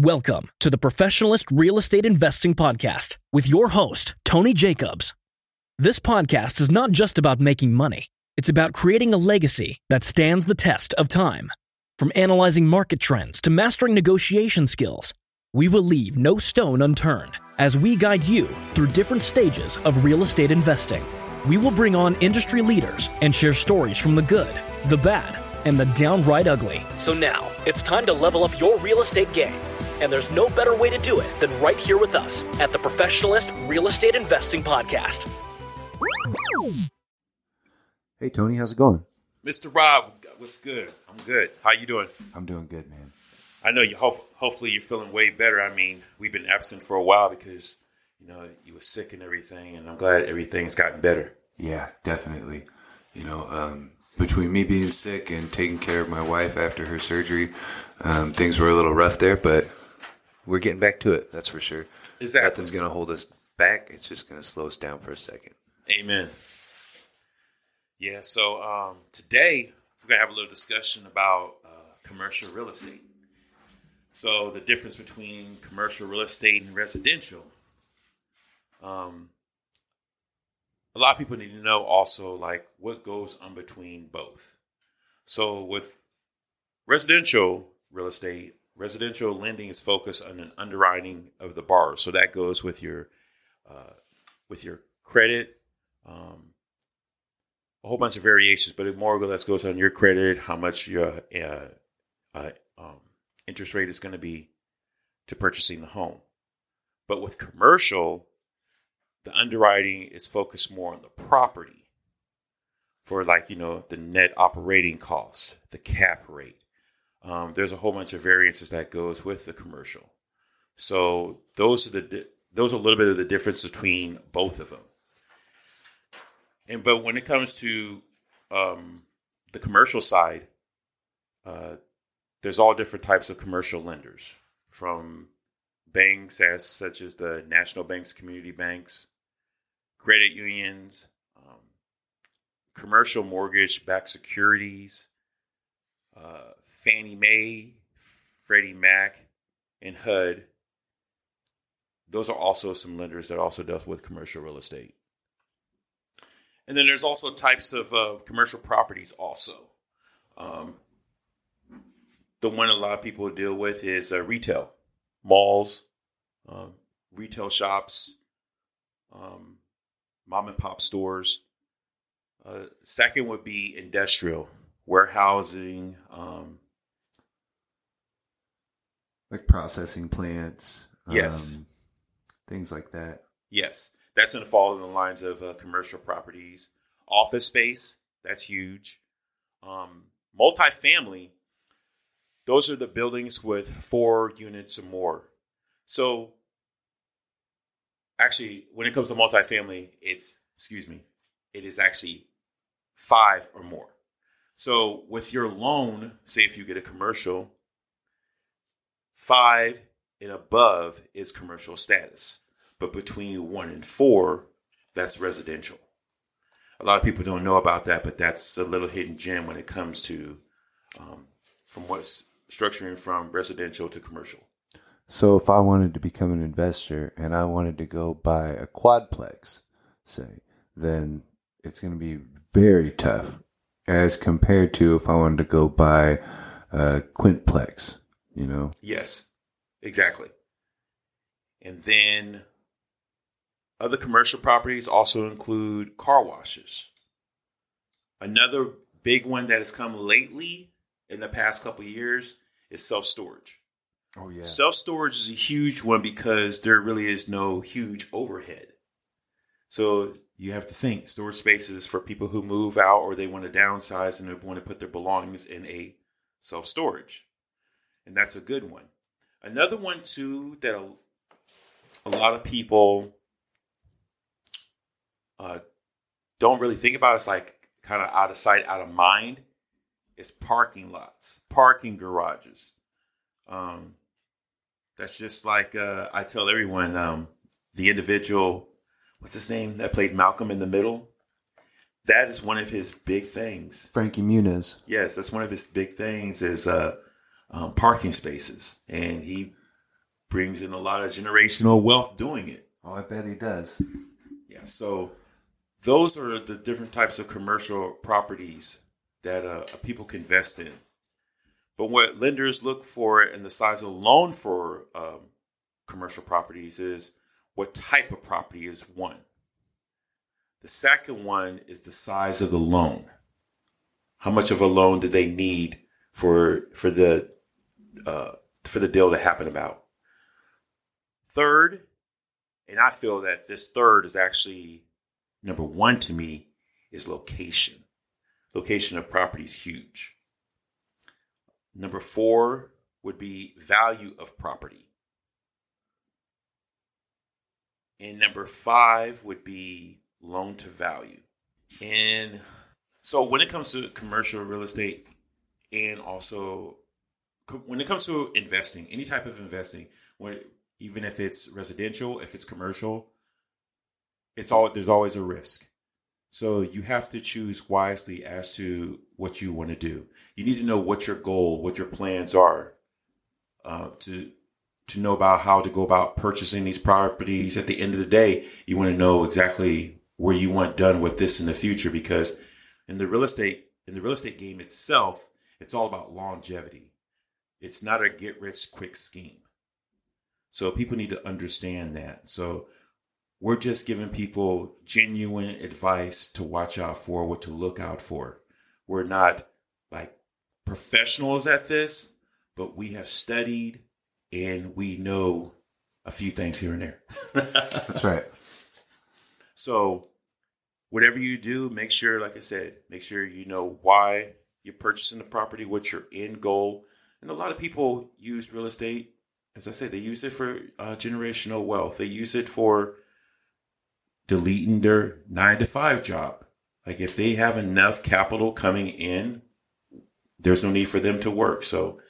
Welcome to the Professionalist Real Estate Investing Podcast with your host, Tony Jacobs. This podcast is not just about making money, it's about creating a legacy that stands the test of time. From analyzing market trends to mastering negotiation skills, we will leave no stone unturned as we guide you through different stages of real estate investing. We will bring on industry leaders and share stories from the good, the bad, and the downright ugly. So now, it's time to level up your real estate game and there's no better way to do it than right here with us at the Professionalist Real Estate Investing Podcast. Hey Tony, how's it going? Mr. Rob, what's good? I'm good. How you doing? I'm doing good, man. I know you. Hope, hopefully, you're feeling way better. I mean, we've been absent for a while because you know you were sick and everything, and I'm glad everything's gotten better. Yeah, definitely. You know, um, between me being sick and taking care of my wife after her surgery, um, things were a little rough there, but we're getting back to it. That's for sure. Exactly. Nothing's gonna hold us back. It's just gonna slow us down for a second. Amen. Yeah. So um, today we're gonna have a little discussion about uh, commercial real estate. So the difference between commercial real estate and residential. Um, a lot of people need to know also like what goes on between both. So with residential real estate, residential lending is focused on an underwriting of the borrower. So that goes with your uh, with your credit, um, a whole bunch of variations, but it more or less goes on your credit, how much your uh, uh, um, interest rate is going to be to purchasing the home. But with commercial, the underwriting is focused more on the property for like you know the net operating costs, the cap rate, um, there's a whole bunch of variances that goes with the commercial. So those are the those are a little bit of the difference between both of them. And but when it comes to um, the commercial side, uh, there's all different types of commercial lenders, from banks as such as the national banks, community banks, credit unions, um, commercial mortgage-backed securities, uh, Fannie Mae, Freddie Mac, and HUD. Those are also some lenders that also deal with commercial real estate. And then there's also types of uh, commercial properties also. Um, the one a lot of people deal with is uh, retail, malls, um, retail shops, um, mom and pop stores. Uh, second would be industrial, warehousing, um, like processing plants. Yes. Um, things like that. Yes, that's going to fall in the lines of uh, commercial properties, office space. That's huge. Um, multifamily. Those are the buildings with four units or more. So, actually, when it comes to multifamily, it's excuse me, it is actually five or more. So, with your loan, say if you get a commercial, Five and above is commercial status, but between one and four, that's residential. A lot of people don't know about that, but that's a little hidden gem when it comes to um, from what's structuring from residential to commercial. So, if I wanted to become an investor and I wanted to go buy a quadplex, say, then it's going to be very tough as compared to if I wanted to go buy a quintplex you know? Yes, exactly. And then other commercial properties also include car washes. Another big one that has come lately in the past couple years is self storage. Oh yeah. Self storage is a huge one because there really is no huge overhead. So you have to think storage spaces for people who move out or they want to downsize and they want to put their belongings in a self storage and that's a good one. Another one too that a, a lot of people uh, don't really think about. It's like kind of out of sight, out of mind. Is parking lots, parking garages. Um, that's just like uh, I tell everyone. Um, the individual, what's his name, that played Malcolm in the Middle. That is one of his big things. Frankie Muniz. Yes, that's one of his big things. Is uh, um, parking spaces, and he brings in a lot of generational wealth doing it. Oh, I bet he does. Yeah. So those are the different types of commercial properties that uh, people can invest in. But what lenders look for in the size of loan for um, commercial properties is what type of property is one. The second one is the size of the loan. How much of a loan do they need for for the uh, for the deal to happen about? Third, and I feel that this third is actually number one to me is location. Location of property is huge. Number four would be value of property. And number five would be loan to value. And so when it comes to commercial real estate and also when it comes to investing, any type of investing, when even if it's residential, if it's commercial, it's all there's always a risk. So you have to choose wisely as to what you want to do. You need to know what your goal, what your plans are, uh, to to know about how to go about purchasing these properties. At the end of the day, you want to know exactly where you want done with this in the future because in the real estate in the real estate game itself, it's all about longevity. It's not a get rich quick scheme. So people need to understand that. So we're just giving people genuine advice to watch out for, what to look out for. We're not like professionals at this, but we have studied and we know a few things here and there. That's right. So, whatever you do, make sure, like I said, make sure you know why you're purchasing the property, what's your end goal. And a lot of people use real estate, as I said, they use it for uh, generational wealth. They use it for deleting their nine to five job. Like if they have enough capital coming in, there's no need for them to work. So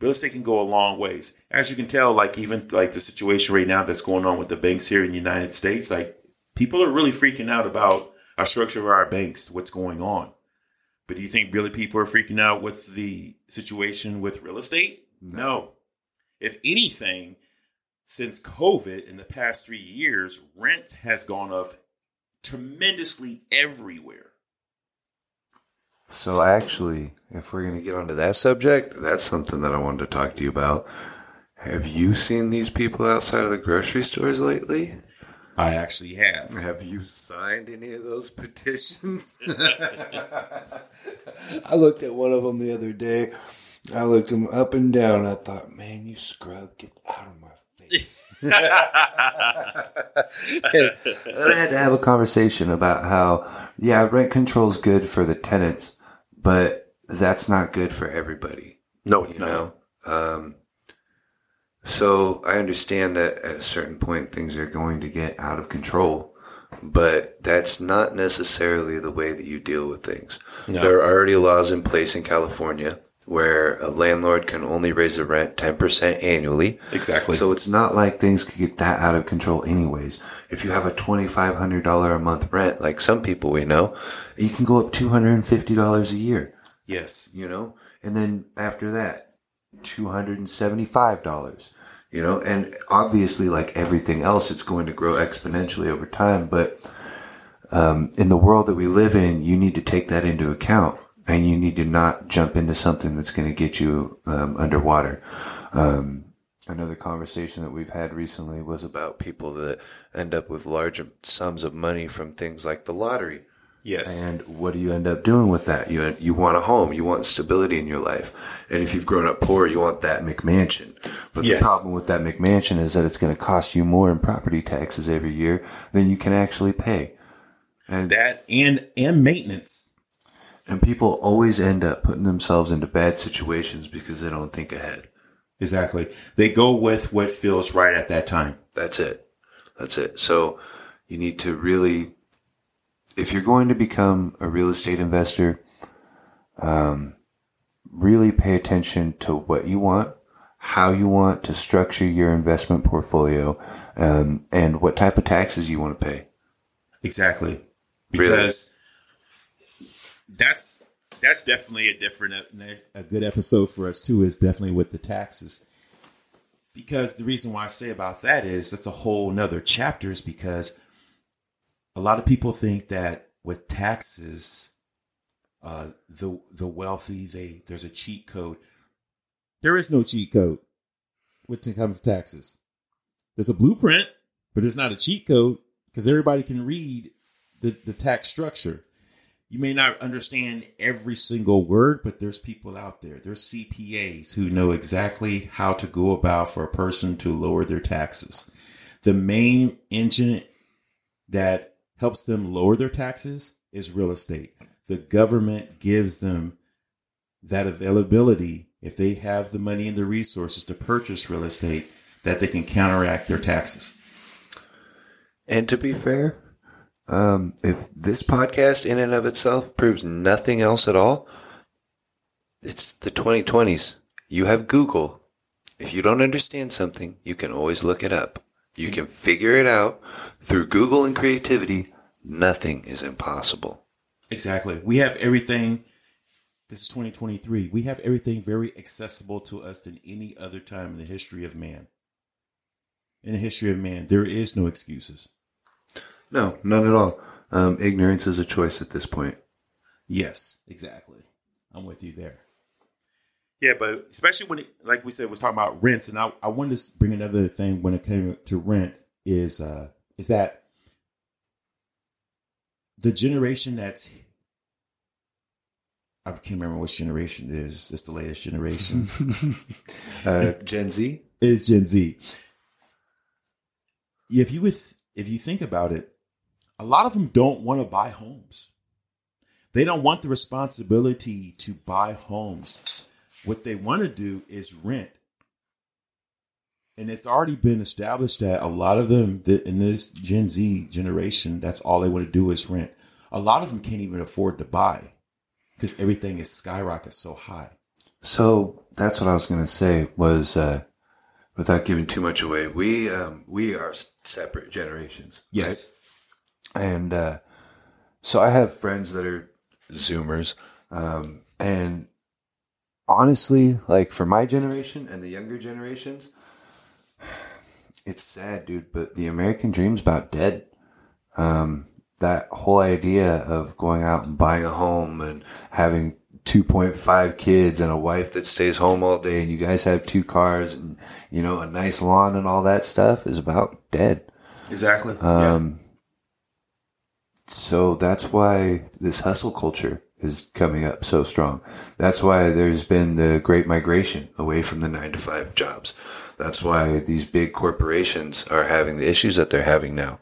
real estate can go a long ways. As you can tell, like even like the situation right now that's going on with the banks here in the United States, like people are really freaking out about our structure of our banks, what's going on. But do you think really people are freaking out with the situation with real estate? No. If anything, since COVID in the past three years, rent has gone up tremendously everywhere. So, actually, if we're going to get onto that subject, that's something that I wanted to talk to you about. Have you seen these people outside of the grocery stores lately? I actually have. Have you signed any of those petitions? I looked at one of them the other day. I looked them up and down. I thought, man, you scrub, get out of my face. and I had to have a conversation about how, yeah, rent control is good for the tenants, but that's not good for everybody. No, it's you not. know? Um, so I understand that at a certain point things are going to get out of control, but that's not necessarily the way that you deal with things. No. There are already laws in place in California where a landlord can only raise the rent 10% annually. Exactly. So it's not like things could get that out of control anyways. If you have a $2,500 a month rent, like some people we know, you can go up $250 a year, yes. you know? And then after that, $275, you know? And obviously, like everything else, it's going to grow exponentially over time. But um, in the world that we live in, you need to take that into account and you need to not jump into something that's going to get you um, underwater. Um, another conversation that we've had recently was about people that end up with large sums of money from things like the lottery. Yes. And what do you end up doing with that? You you want a home, you want stability in your life, and if you've grown up poor, you want that McMansion. But Yes. the problem with that McMansion is that it's going to cost you more in property taxes every year than you can actually pay. And that and and maintenance. and people always end up putting themselves into bad situations because they don't think ahead. Exactly. They go with what feels right at that time. That's it. That's it. So you need to really, if you're going to become a real estate investor, um, really pay attention to what you want, how you want to structure your investment portfolio, um, and what type of taxes you want to pay. Exactly. Really? Because that's that's definitely a different a good episode for us too is definitely with the taxes. because the reason why I say about that is that's a whole nother chapter is because a lot of people think that with taxes, uh, the the wealthy they there's a cheat code. There is no cheat code when it comes to taxes. There's a blueprint, but there's not a cheat code because everybody can read the, the tax structure. You may not understand every single word, but there's people out there. There's CPAs who know exactly how to go about for a person to lower their taxes. The main engine that helps them lower their taxes is real estate. The government gives them that availability if they have the money and the resources to purchase real estate that they can counteract their taxes. And to be fair, um, if this podcast in and of itself proves nothing else at all, it's the 2020s. You have Google. If you don't understand something, you can always look it up. You can figure it out through Google and creativity. Nothing is impossible. Exactly. We have everything. This is 2023. We have everything very accessible to us than any other time in the history of man. In the history of man, there is no excuses. No, none at all. Um, ignorance is a choice at this point. Yes, exactly. I'm with you there. Yeah, but especially when, it, like we said, was talking about rents, and I, I wanted to bring another thing when it came to rent is uh, is that the generation that's I can't remember which generation it is. It's the latest generation. uh, Gen Z is Gen Z. If you would, if you think about it, a lot of them don't want to buy homes. They don't want the responsibility to buy homes. What they want to do is rent. And it's already been established that a lot of them in this Gen Z generation, that's all they want to do is rent. A lot of them can't even afford to buy because everything is skyrocket so high. So that's what I was going to say was, uh, without giving too much away, we, um, we are separate generations. Yes. Right? And, uh, so I have friends that are Zoomers, um, and honestly, like for my generation and the younger generations, it's sad, dude, but the American dream's about dead. Um, that whole idea of going out and buying a home and having 2.5 kids and a wife that stays home all day and you guys have two cars and you know a nice lawn and all that stuff is about dead exactly um yeah. so that's why this hustle culture is coming up so strong that's why there's been the great migration away from the 9 to 5 jobs that's why these big corporations are having the issues that they're having now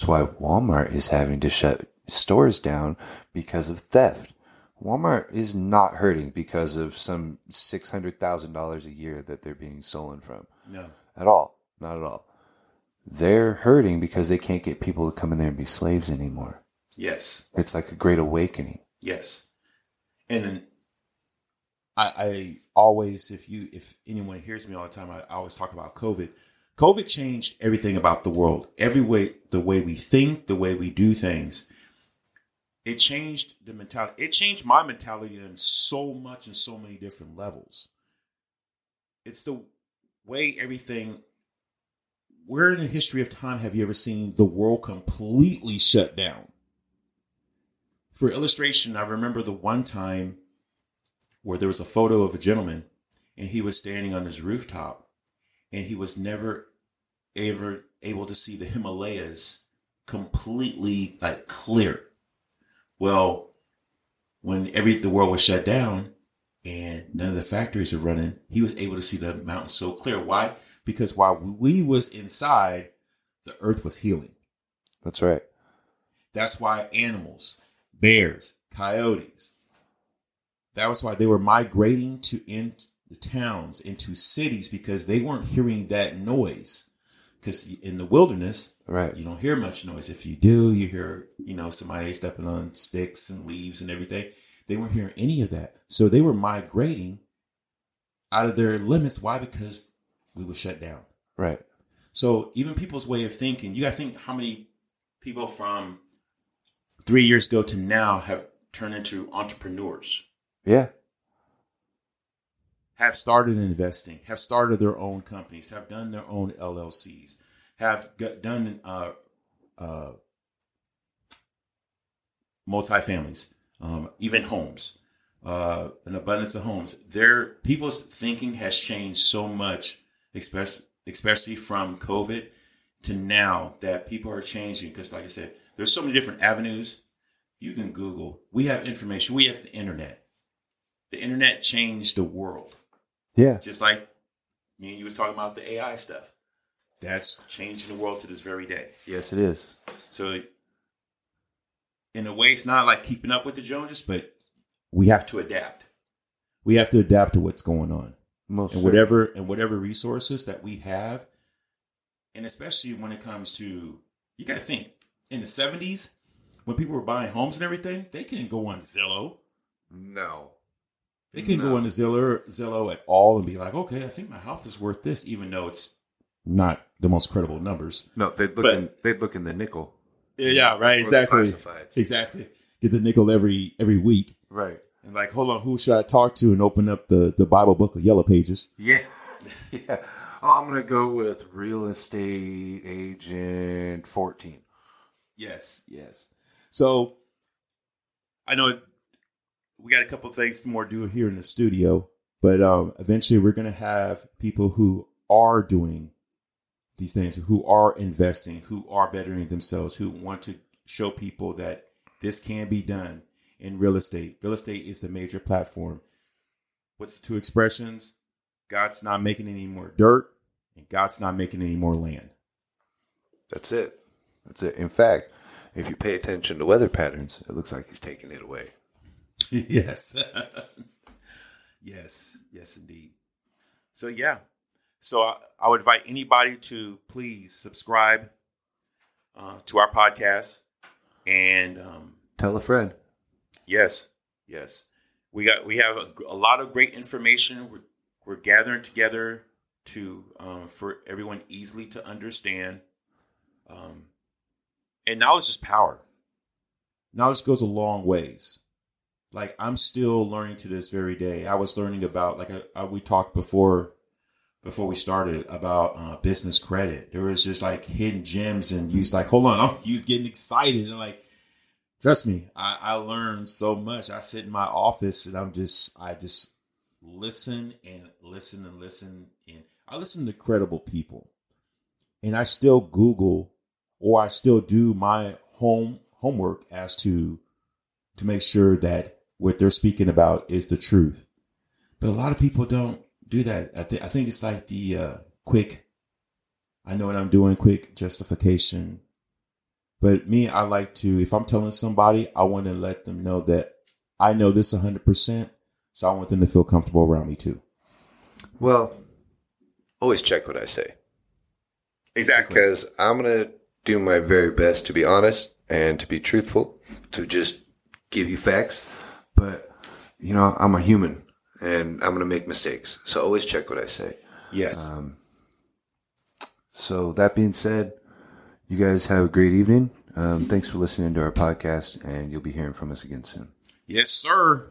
that's why Walmart is having to shut stores down because of theft. Walmart is not hurting because of some six hundred thousand dollars a year that they're being stolen from. No, at all, not at all. They're hurting because they can't get people to come in there and be slaves anymore. Yes, it's like a great awakening. Yes, and then I, I always, if you, if anyone hears me all the time, I, I always talk about COVID. COVID changed everything about the world. Every way, the way we think, the way we do things. It changed the mentality. It changed my mentality in so much and so many different levels. It's the way everything. Where in the history of time have you ever seen the world completely shut down? For illustration, I remember the one time where there was a photo of a gentleman and he was standing on his rooftop and he was never ever able to see the Himalayas completely like clear. Well, when every the world was shut down and none of the factories are running, he was able to see the mountains so clear. Why? Because while we was inside, the earth was healing. That's right. That's why animals, bears, coyotes, that was why they were migrating to in the towns into cities because they weren't hearing that noise because in the wilderness, right, you don't hear much noise. If you do, you hear you know somebody stepping on sticks and leaves and everything. They weren't hearing any of that, so they were migrating out of their limits. Why? Because we were shut down. Right. So even people's way of thinking, you got to think how many people from three years ago to now have turned into entrepreneurs. Yeah have started investing, have started their own companies, have done their own LLCs, have got, done uh, uh, multifamilies, um, even homes, uh, an abundance of homes. Their people's thinking has changed so much, especially especially from COVID to now that people are changing. Because, like I said, there's so many different avenues. You can Google. We have information. We have the internet. The internet changed the world. Yeah. Just like me and you was talking about the AI stuff. That's changing the world to this very day. Yes, it is. So, in a way, it's not like keeping up with the Joneses, but we have to adapt. We have to adapt to what's going on, Most and whatever and whatever resources that we have, and especially when it comes to you got to think in the seventies when people were buying homes and everything, they couldn't go on Zillow. No. They couldn't No. go on Zillow Zillow at all and be like, okay, I think my house is worth this, even though it's not the most credible numbers. No, they'd look But- in they'd look in the nickel. Yeah, yeah, right, exactly, exactly. Get the nickel every every week. Right. And like, hold on, who should I talk to? And open up the, the Bible book of Yellow Pages. Yeah. yeah. Oh, I'm gonna go with real estate agent fourteen. Yes, yes. So I know we got a couple things more to do here in the studio, but um, eventually we're going to have people who are doing these things, who are investing, who are bettering themselves, who want to show people that this can be done in real estate. Real estate is the major platform. What's the two expressions? God's not making any more dirt, and God's not making any more land. That's it. That's it. In fact, if you pay attention to weather patterns, it looks like he's taking it away. yes. yes. Yes, indeed. So, yeah. So, I, I would invite anybody to please subscribe uh, to our podcast. And um, Tell a friend. yes, yes. We got we have a, a lot of great information. We're, we're gathering together to um, for everyone easily to understand. Um, and knowledge is power. Knowledge goes a long ways like I'm still learning to this very day. I was learning about like I, I, we talked before before we started about uh, business credit. There was just like hidden gems, and was like, hold on, I'm you was getting excited and like. Trust me, I, I learned so much. I sit in my office and I'm just, I just listen and listen and listen. And I listen to credible people. And I still Google or I still do my home homework as to to make sure that what they're speaking about is the truth. But a lot of people don't do that. I, th- I think it's like the uh, quick, I know what I'm doing, quick justification. But me, I like to, if I'm telling somebody, I want to let them know that I know this 100%. So I want them to feel comfortable around me too. Well, always check what I say Exactly. because I'm gonna do my very best to be honest and to be truthful, to just give you facts. But you know, I'm a human and I'm gonna make mistakes. So always check what I say. Yes. Um, so that being said, you guys have a great evening. Um, thanks for listening to our podcast, and you'll be hearing from us again soon. yes, sir.